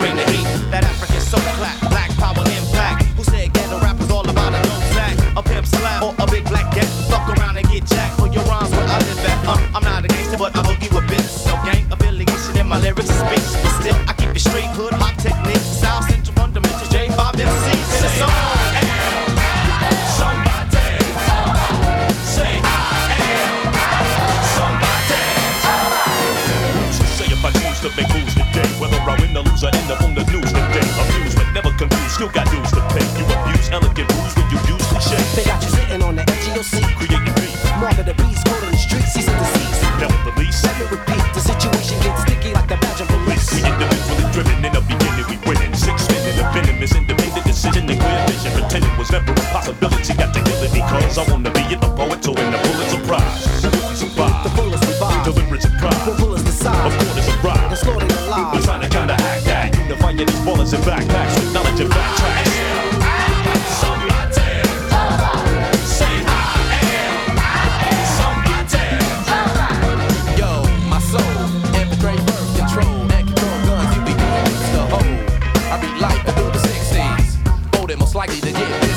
bring the heat. That African soul clap, black power impact. Who said ghetto rap is all about a no sack, a pimp slap, or a big black. I wanna be the poet, so when the bullets surprise, the bullets survive, the bullets survive, the the bullets decide, the bullets arrive, the slaughter alive. I'm trying to counteract that, unifying these bullets and backpacks. With knowledge and backtracks. likely to get